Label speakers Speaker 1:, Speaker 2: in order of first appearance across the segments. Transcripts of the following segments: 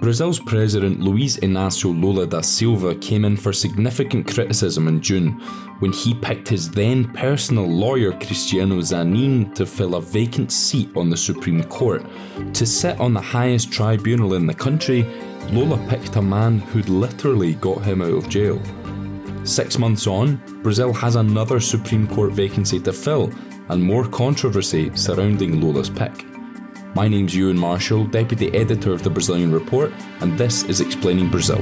Speaker 1: Brazil's president Luiz Inácio Lula da Silva came in for significant criticism in June when he picked his then personal lawyer Cristiano Zanin to fill a vacant seat on the Supreme Court. To sit on the highest tribunal in the country, Lula picked a man who'd literally got him out of jail. Six months on, Brazil has another Supreme Court vacancy to fill and more controversy surrounding Lula's pick. My name's Ewan Marshall, Deputy Editor of the Brazilian Report, and this is Explaining Brazil.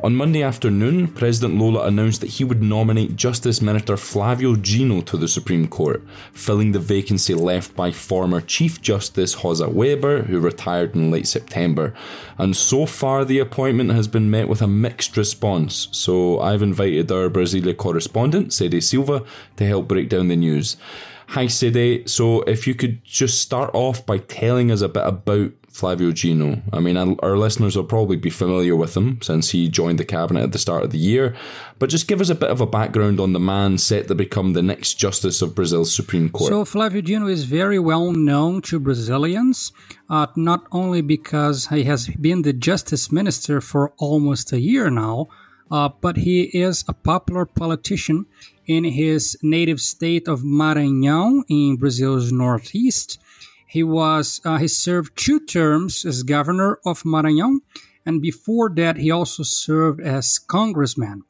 Speaker 1: On Monday afternoon, President Lula announced that he would nominate Justice Minister Flavio Dino to the Supreme Court, filling the vacancy left by former Chief Justice Rosa Weber, who retired in late September. And so far, the appointment has been met with a mixed response, so I've invited our Brasilia correspondent, Cedê Silva, to help break down the news. Hi, Cedê. So, if you could just start off by telling us a bit about Flavio Dino. I mean, our listeners will probably be familiar with him since he joined the cabinet at the start of the year, but just give us a bit of a background on the man set to become the next justice of Brazil's Supreme Court.
Speaker 2: So, Flavio Dino is very well known to Brazilians, uh, not only because he has been the justice minister for almost a year now, uh, but he is a popular politician in his native state of Maranhão in Brazil's northeast. He was uh, he served two terms as governor of Maranhão, and before that he also served as congressman.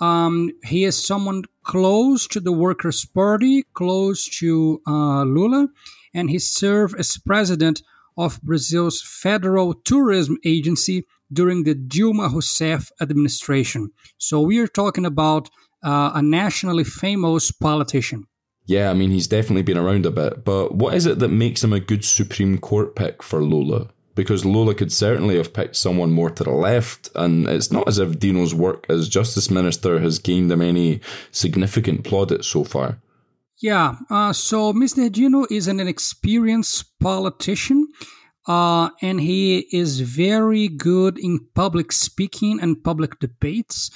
Speaker 2: Um, he is someone close to the Workers' Party, close to uh, Lula, and he served as president of Brazil's Federal Tourism Agency during the Dilma Rousseff administration. So we are talking about uh, a nationally famous politician.
Speaker 1: Yeah, I mean, he's definitely been around a bit, but what is it that makes him a good Supreme Court pick for Lula? Because Lula could certainly have picked someone more to the left, and it's not as if Dino's work as Justice Minister has gained him any significant plaudits so far.
Speaker 2: Yeah, uh, so Mr. Dino is an experienced politician, uh, and he is very good in public speaking and public debates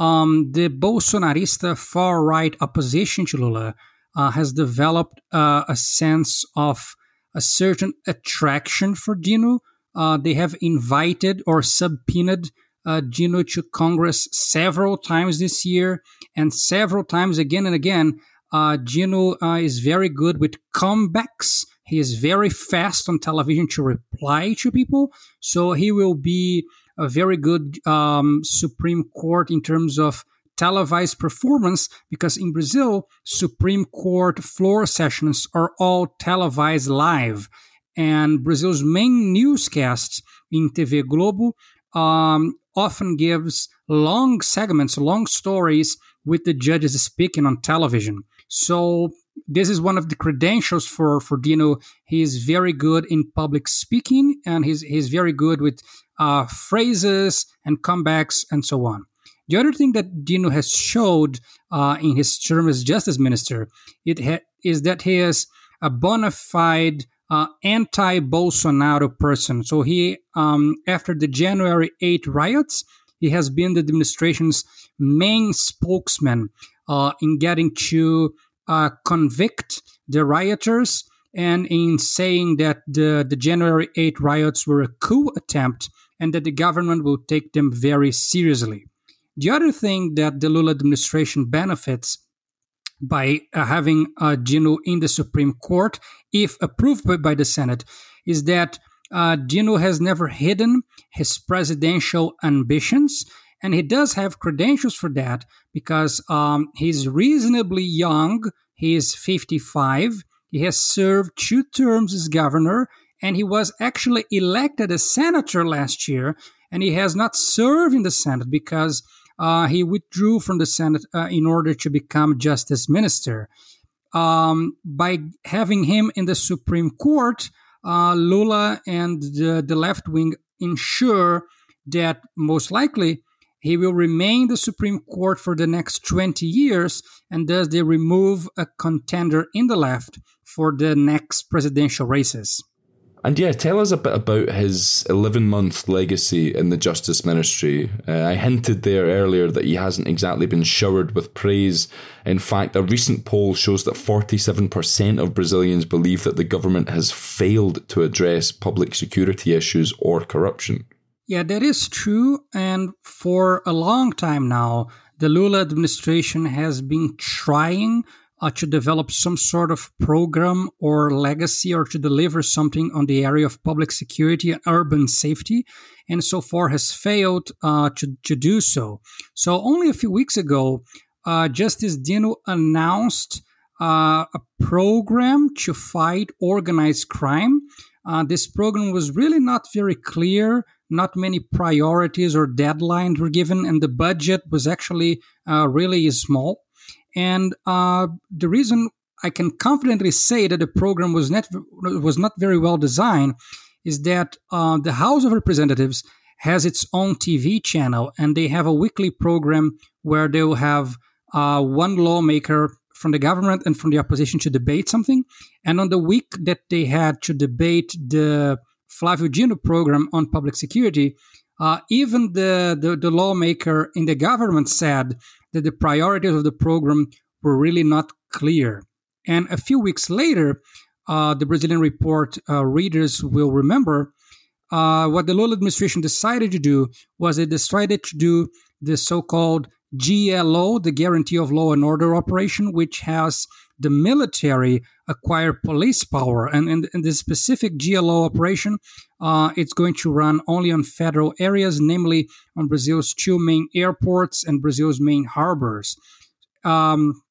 Speaker 2: um, the Bolsonarista far right opposition to Lula uh, has developed uh, a sense of a certain attraction for Dino. Uh, they have invited or subpoenaed uh, Dino to Congress several times this year, and several times again and again. Uh, Dino uh, is very good with comebacks. He is very fast on television to reply to people, so he will be a very good um, Supreme Court in terms of televised performance because in Brazil, Supreme Court floor sessions are all televised live. And Brazil's main newscasts in TV Globo um, often gives long segments, long stories with the judges speaking on television. So this is one of the credentials for for Dino. He is very good in public speaking, and he's he's very good with uh, phrases and comebacks and so on. The other thing that Dino has showed uh, in his term as justice minister it ha- is that he is a bona fide uh, anti-Bolsonaro person. So he, um, after the January 8 riots, he has been the administration's main spokesman uh, in getting to uh, convict the rioters and in saying that the, the January 8 riots were a coup attempt and that the government will take them very seriously. The other thing that the Lula administration benefits by uh, having uh, Dino in the Supreme Court, if approved by, by the Senate, is that uh, Dino has never hidden his presidential ambitions. And he does have credentials for that because um, he's reasonably young. He is 55. He has served two terms as governor, and he was actually elected as senator last year. And he has not served in the Senate because uh, he withdrew from the Senate uh, in order to become justice minister. Um, by having him in the Supreme Court, Uh, Lula and the, the left wing ensure that most likely he will remain the Supreme Court for the next 20 years, and thus they remove a contender in the left for the next presidential races.
Speaker 1: And yeah, tell us a bit about his 11 month legacy in the Justice Ministry. Uh, I hinted there earlier that he hasn't exactly been showered with praise. In fact, a recent poll shows that 47% of Brazilians believe that the government has failed to address public security issues or corruption.
Speaker 2: Yeah, that is true. And for a long time now, the Lula administration has been trying uh, to develop some sort of program or legacy or to deliver something on the area of public security and urban safety, and so far has failed uh, to, to do so. So, only a few weeks ago, uh, Justice Dino announced uh, a program to fight organized crime. Uh, this program was really not very clear. Not many priorities or deadlines were given, and the budget was actually uh, really small. And uh, the reason I can confidently say that the program was not was not very well designed is that uh, the House of Representatives has its own TV channel, and they have a weekly program where they will have uh, one lawmaker from the government and from the opposition to debate something. And on the week that they had to debate the Flavio Dino program on public security, uh, even the, the, the lawmaker in the government said that the priorities of the program were really not clear. And a few weeks later, uh, the Brazilian report uh, readers will remember uh, what the Lula administration decided to do was they decided to do the so-called GLO, the Guarantee of Law and Order operation, which has the military acquire police power. And in, in this specific GLO operation, uh, it's going to run only on federal areas, namely on Brazil's two main airports and Brazil's main harbors. Um,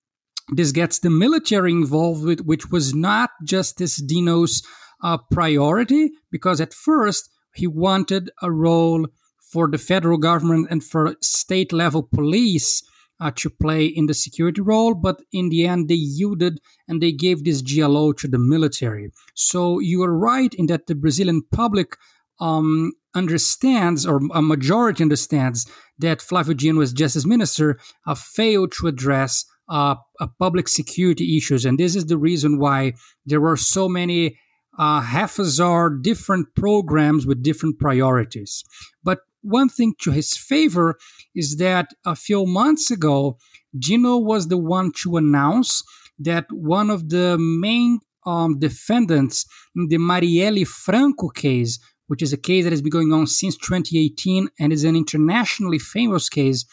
Speaker 2: this gets the military involved which was not Justice Dino's uh, priority, because at first he wanted a role for the federal government and for state level police uh, to play in the security role, but in the end they yielded and they gave this GLO to the military. So you are right in that the Brazilian public um, understands, or a majority understands, that Flávio Dino, as justice minister, uh, failed to address uh, public security issues, and this is the reason why there were so many uh, haphazard different programs with different priorities. But one thing to his favor is that a few months ago, Dino was the one to announce that one of the main um, defendants in the Marielle Franco case, which is a case that has been going on since 2018 and is an internationally famous case,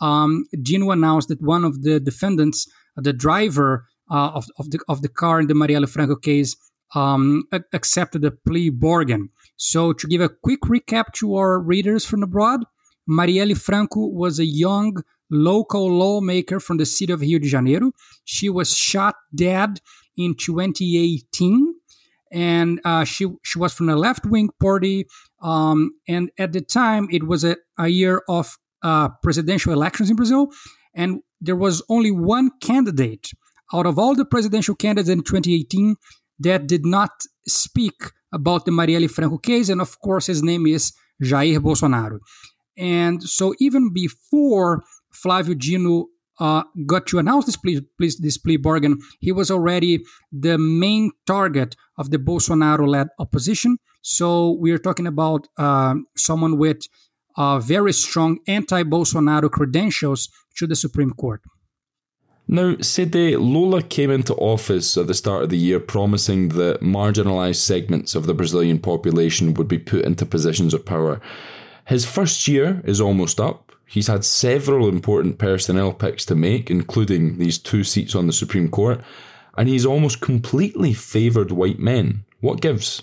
Speaker 2: um, Dino announced that one of the defendants, the driver uh, of, of, the, of the car in the Marielle Franco case, um, accepted a plea bargain. So, to give a quick recap to our readers from abroad, Marielle Franco was a young local lawmaker from the city of Rio de Janeiro. She was shot dead in 2018, and uh, she she was from a left wing party. Um, and at the time, it was a, a year of uh, presidential elections in Brazil, and there was only one candidate out of all the presidential candidates in 2018 that did not speak about the Marielle Franco case, and of course, his name is Jair Bolsonaro. And so, even before Flávio Dino uh, got to announce this plea, this plea bargain, he was already the main target of the Bolsonaro led opposition. So, we are talking about uh, someone with uh, very strong anti Bolsonaro credentials to the Supreme Court.
Speaker 1: Now, Cedê Lula came into office at the start of the year promising that marginalised segments of the Brazilian population would be put into positions of power. His first year is almost up. He's had several important personnel picks to make, including these two seats on the Supreme Court, and he's almost completely favoured white men. What gives?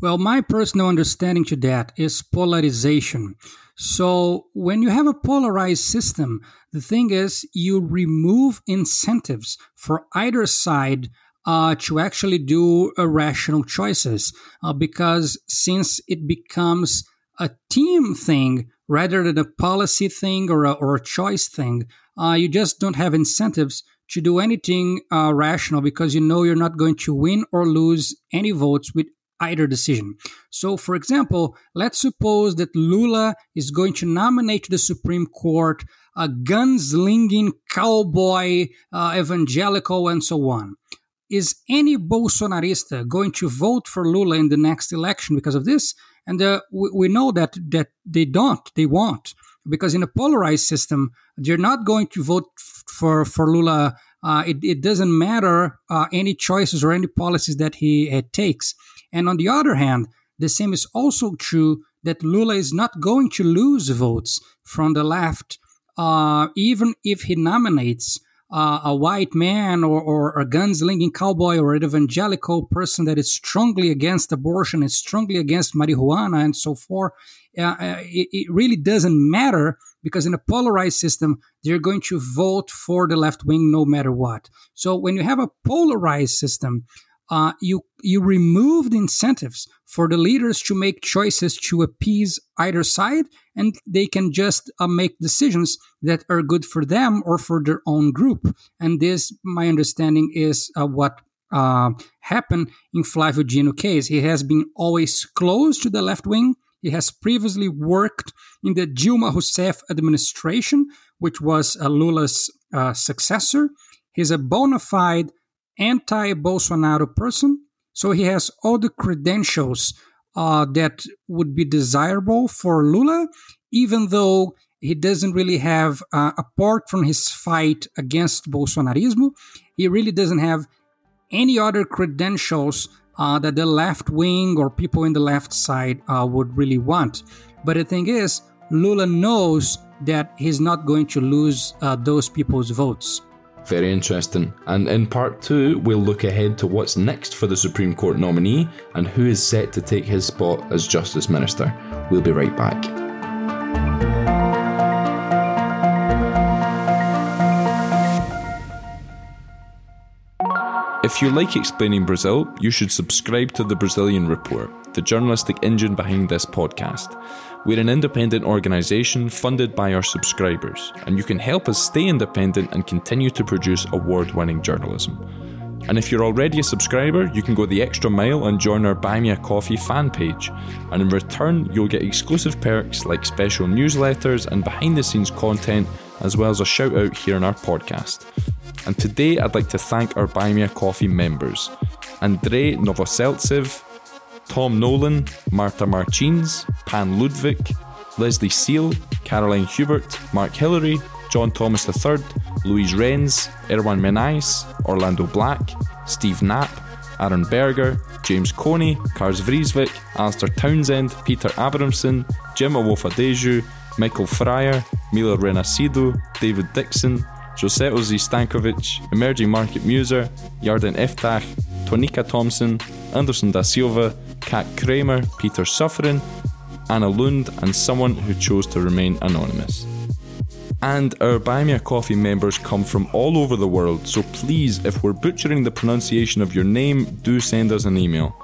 Speaker 2: Well, my personal understanding to that is polarization. So, when you have a polarized system, the thing is you remove incentives for either side uh, to actually do irrational choices uh, because since it becomes a team thing rather than a policy thing or a, or a choice thing, uh, you just don't have incentives to do anything uh, rational because you know you're not going to win or lose any votes with either decision. So, for example, let's suppose that Lula is going to nominate to the Supreme Court a gunslinging cowboy, uh, evangelical, and so on. is any Bolsonarista going to vote for Lula in the next election because of this? And uh, we, we, know that that they don't, they won't, because in a polarized system, they're not going to vote for for Lula. Uh, it, it doesn't matter uh, any choices or any policies that he uh, takes. And on the other hand, the same is also true that Lula is not going to lose votes from the left, uh, even if he nominates uh, a white man or, or a gunslinging cowboy or an evangelical person that is strongly against abortion and strongly against marijuana and so forth, uh, uh, it, it, really doesn't matter because in a polarized system, they're going to vote for the left wing no matter what. So when you have a polarized system, uh, you you remove the incentives for the leaders to make choices to appease either side, and they can just uh, make decisions that are good for them or for their own group. And this, my understanding, is uh, what uh, happened in Flavio Dino case. He has been always close to the left wing. He has previously worked in the Dilma Rousseff administration, which was uh, Lula's uh, successor. He's a bona fide anti Bolsonaro person. So he has all the credentials uh, that would be desirable for Lula, even though he doesn't really have, uh, apart from his fight against Bolsonarismo, he really doesn't have any other credentials uh, that the left wing or people in the left side uh, would really want. But the thing is, Lula knows that he's not going to lose uh, those people's votes.
Speaker 1: Very interesting. And in part two, we'll look ahead to what's next for the Supreme Court nominee and who is set to take his spot as Justice Minister. We'll be right back. If you like explaining Brazil, you should subscribe to the Brazilian Report, the journalistic engine behind this podcast. We're an independent organisation funded by our subscribers, and you can help us stay independent and continue to produce award winning journalism. And if you're already a subscriber, you can go the extra mile and join our Buy Me a Coffee fan page. And in return, you'll get exclusive perks like special newsletters and behind the scenes content, as well as a shout out here on our podcast. And today, I'd like to thank our Buy Me a Coffee members Andrei Novoseltsev, Tom Nolan, Marta Martins, Pan Ludwig, Leslie Seal, Caroline Hubert, Mark Hillary, John Thomas III, Louise Renz, Erwan Menais, Orlando Black, Steve Knapp, Aaron Berger, James Coney, Kars Vriesvik, Alistair Townsend, Peter Abramson, Jim Awofadeju, Michael Fryer, Mila Renasido, David Dixon, Jose Ozi Stankovic, Emerging Market Muser, Yarden Eftach, Tonika Thompson, Anderson da Silva, Kat Kramer, Peter Suffering, Anna Lund, and someone who chose to remain anonymous. And our Buy Me a Coffee members come from all over the world, so please, if we're butchering the pronunciation of your name, do send us an email.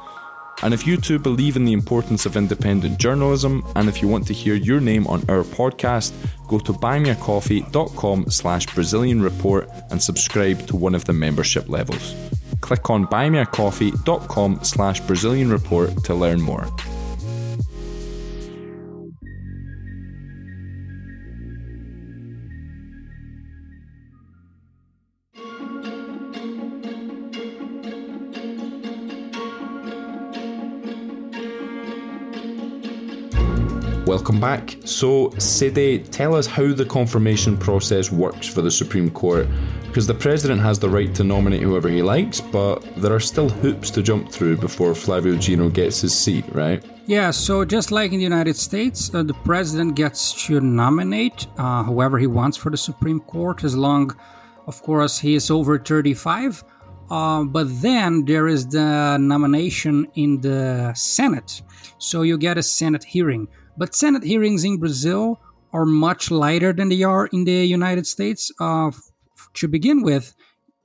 Speaker 1: And if you too believe in the importance of independent journalism, and if you want to hear your name on our podcast, go to buymeacoffee.com slash Brazilian Report and subscribe to one of the membership levels click on buymeacoffee.com slash Brazilian Report to learn more. Welcome back. So, Cedê, tell us how the confirmation process works for the Supreme Court because the president has the right to nominate whoever he likes, but there are still hoops to jump through before Flavio Dino gets his seat, right?
Speaker 2: Yeah, so just like in the United States, uh, the president gets to nominate uh, whoever he wants for the Supreme Court, as long, of course, he is over 35. Uh, but then there is the nomination in the Senate. So you get a Senate hearing. But Senate hearings in Brazil are much lighter than they are in the United States. Uh, to begin with,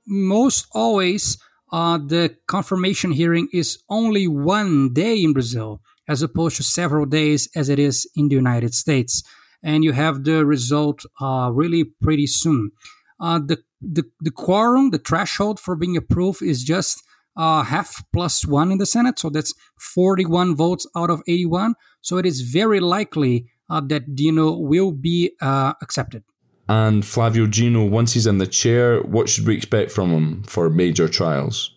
Speaker 2: most always uh, the confirmation hearing is only one day in Brazil, as opposed to several days as it is in the United States. And you have the result uh, really pretty soon. Uh, the, the, the quorum, the threshold for being approved is just uh, half plus one in the Senate. So that's 41 votes out of 81. So it is very likely uh, that Dino will be uh, accepted.
Speaker 1: And Flavio Dino, once he's in the chair, what should we expect from him for major trials?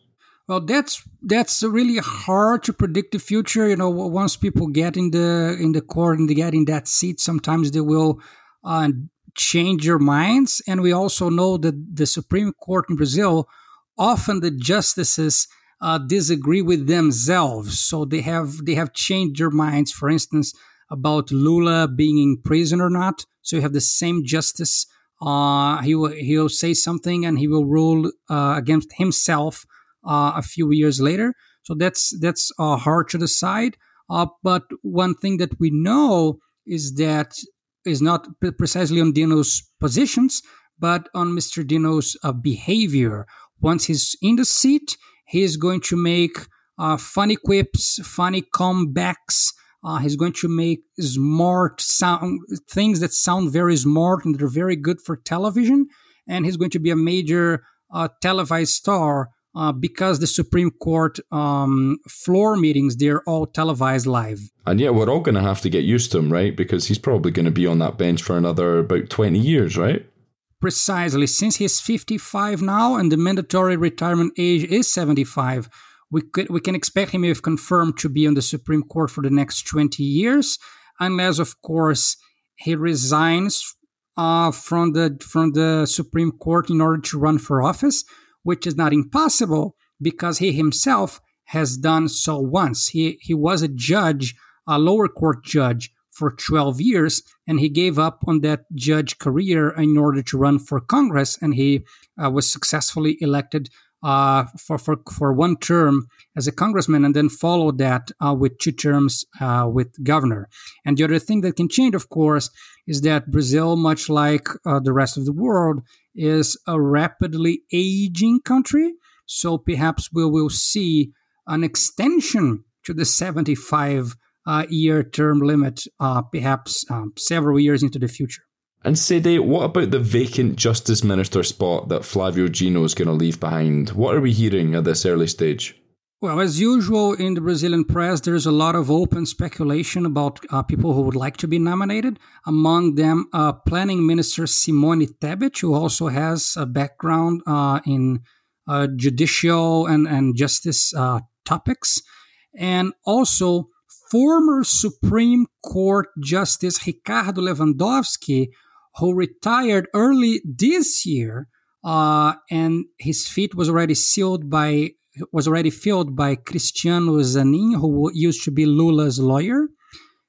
Speaker 2: Well, that's that's really hard to predict the future. You know, once people get in the in the court and they get in that seat, sometimes they will uh, change their minds. And we also know that the Supreme Court in Brazil, often the justices uh, disagree with themselves, so they have they have changed their minds. For instance, about Lula being in prison or not. So you have the same justice. Uh, he will he'll say something and he will rule uh, against himself uh, a few years later. So that's that's hard to decide. Uh, but one thing that we know is that is not precisely on Dino's positions, but on Mr. Dino's uh, behavior. Once he's in the seat, he is going to make uh, funny quips, funny comebacks. Uh, he's going to make smart sound things that sound very smart and they're very good for television. And he's going to be a major uh, televised star uh, because the Supreme Court um, floor meetings, they're all televised live.
Speaker 1: And yet we're all going to have to get used to him, right? Because he's probably going to be on that bench for another about 20 years, right?
Speaker 2: Precisely. Since he's 55 now and the mandatory retirement age is 75, we, could, we can expect him, if confirmed, to be on the Supreme Court for the next 20 years, unless, of course, he resigns uh, from the from the Supreme Court in order to run for office, which is not impossible because he himself has done so once. He, he was a judge, a lower court judge for 12 years, and he gave up on that judge career in order to run for Congress, and he uh, was successfully elected uh, for, for, for one term as a congressman and then follow that uh, with two terms uh, with governor. And the other thing that can change, of course, is that Brazil, much like uh, the rest of the world, is a rapidly aging country. So perhaps we will see an extension to the 75 uh, year term limit, uh, perhaps um, several years into the future.
Speaker 1: And Cedê, what about the vacant Justice Minister spot that Flavio Dino is going to leave behind? What are we hearing at this early stage?
Speaker 2: Well, as usual in the Brazilian press, there's a lot of open speculation about uh, people who would like to be nominated. Among them, uh, Planning Minister Simone Tebet, who also has a background uh, in uh, judicial and, and justice uh, topics. And also, former Supreme Court Justice Ricardo Lewandowski, who retired early this year, uh, and his feet was already sealed by was already filled by Cristiano Zanin, who used to be Lula's lawyer.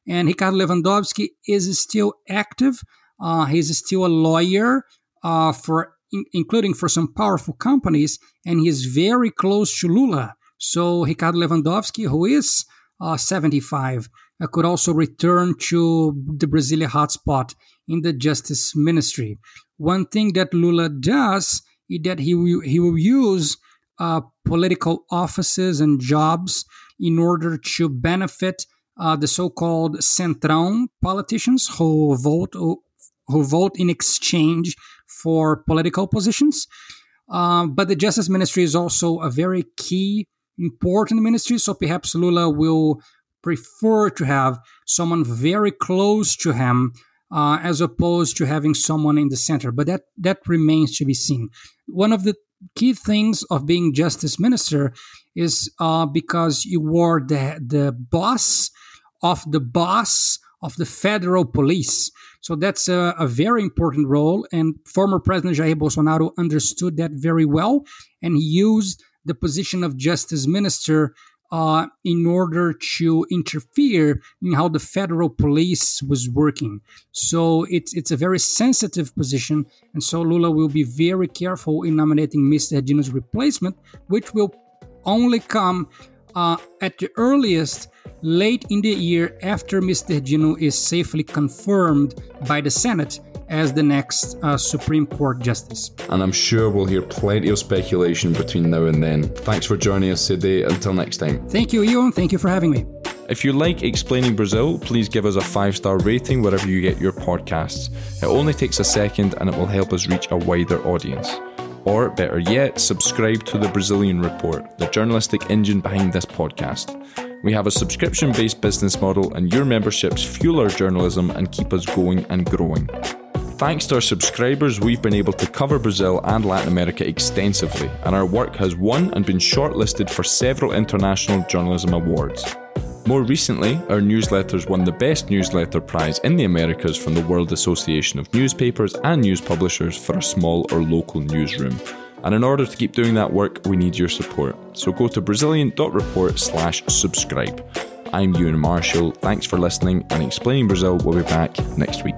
Speaker 2: And Ricardo Lewandowski is still active. Uh, he's still a lawyer uh, for, in, including for some powerful companies, and he's very close to Lula. So Ricardo Lewandowski, who is uh, 75, uh, could also return to the Brazilian hotspot in the justice ministry. One thing that Lula does is that he will, he will use uh, political offices and jobs in order to benefit uh, the so-called centrão politicians who vote who vote in exchange for political positions. Uh, but the Justice Ministry is also a very key, important ministry. So perhaps Lula will prefer to have someone very close to him uh, as opposed to having someone in the center. But that that remains to be seen. One of the key things of being justice minister is uh, because you were the the boss of the boss of the federal police. So that's a, a, very important role, and former President Jair Bolsonaro understood that very well, and he used the position of justice minister uh, in order to interfere in how the federal police was working. So it's it's a very sensitive position, and so Lula will be very careful in nominating Mr. Dino's replacement, which will only come uh, at the earliest late in the year after Mr. Dino is safely confirmed by the Senate as the next uh, Supreme Court justice.
Speaker 1: And I'm sure we'll hear plenty of speculation between now and then. Thanks for joining us today. Until next time.
Speaker 2: Thank you, Ewan. Thank you for having me.
Speaker 1: If you like Explaining Brazil, please give us a five star rating wherever you get your podcasts. It only takes a second and it will help us reach a wider audience. Or, better yet, subscribe to the Brazilian Report, the journalistic engine behind this podcast. We have a subscription based business model, and your memberships fuel our journalism and keep us going and growing. Thanks to our subscribers, we've been able to cover Brazil and Latin America extensively, and our work has won and been shortlisted for several international journalism awards. More recently, our newsletters won the Best Newsletter Prize in the Americas from the World Association of Newspapers and News Publishers for a small or local newsroom. And in order to keep doing that work, we need your support. So go to Brazilian.report slash subscribe. I'm Ewan Marshall. Thanks for listening, and Explaining Brazil will be back next week.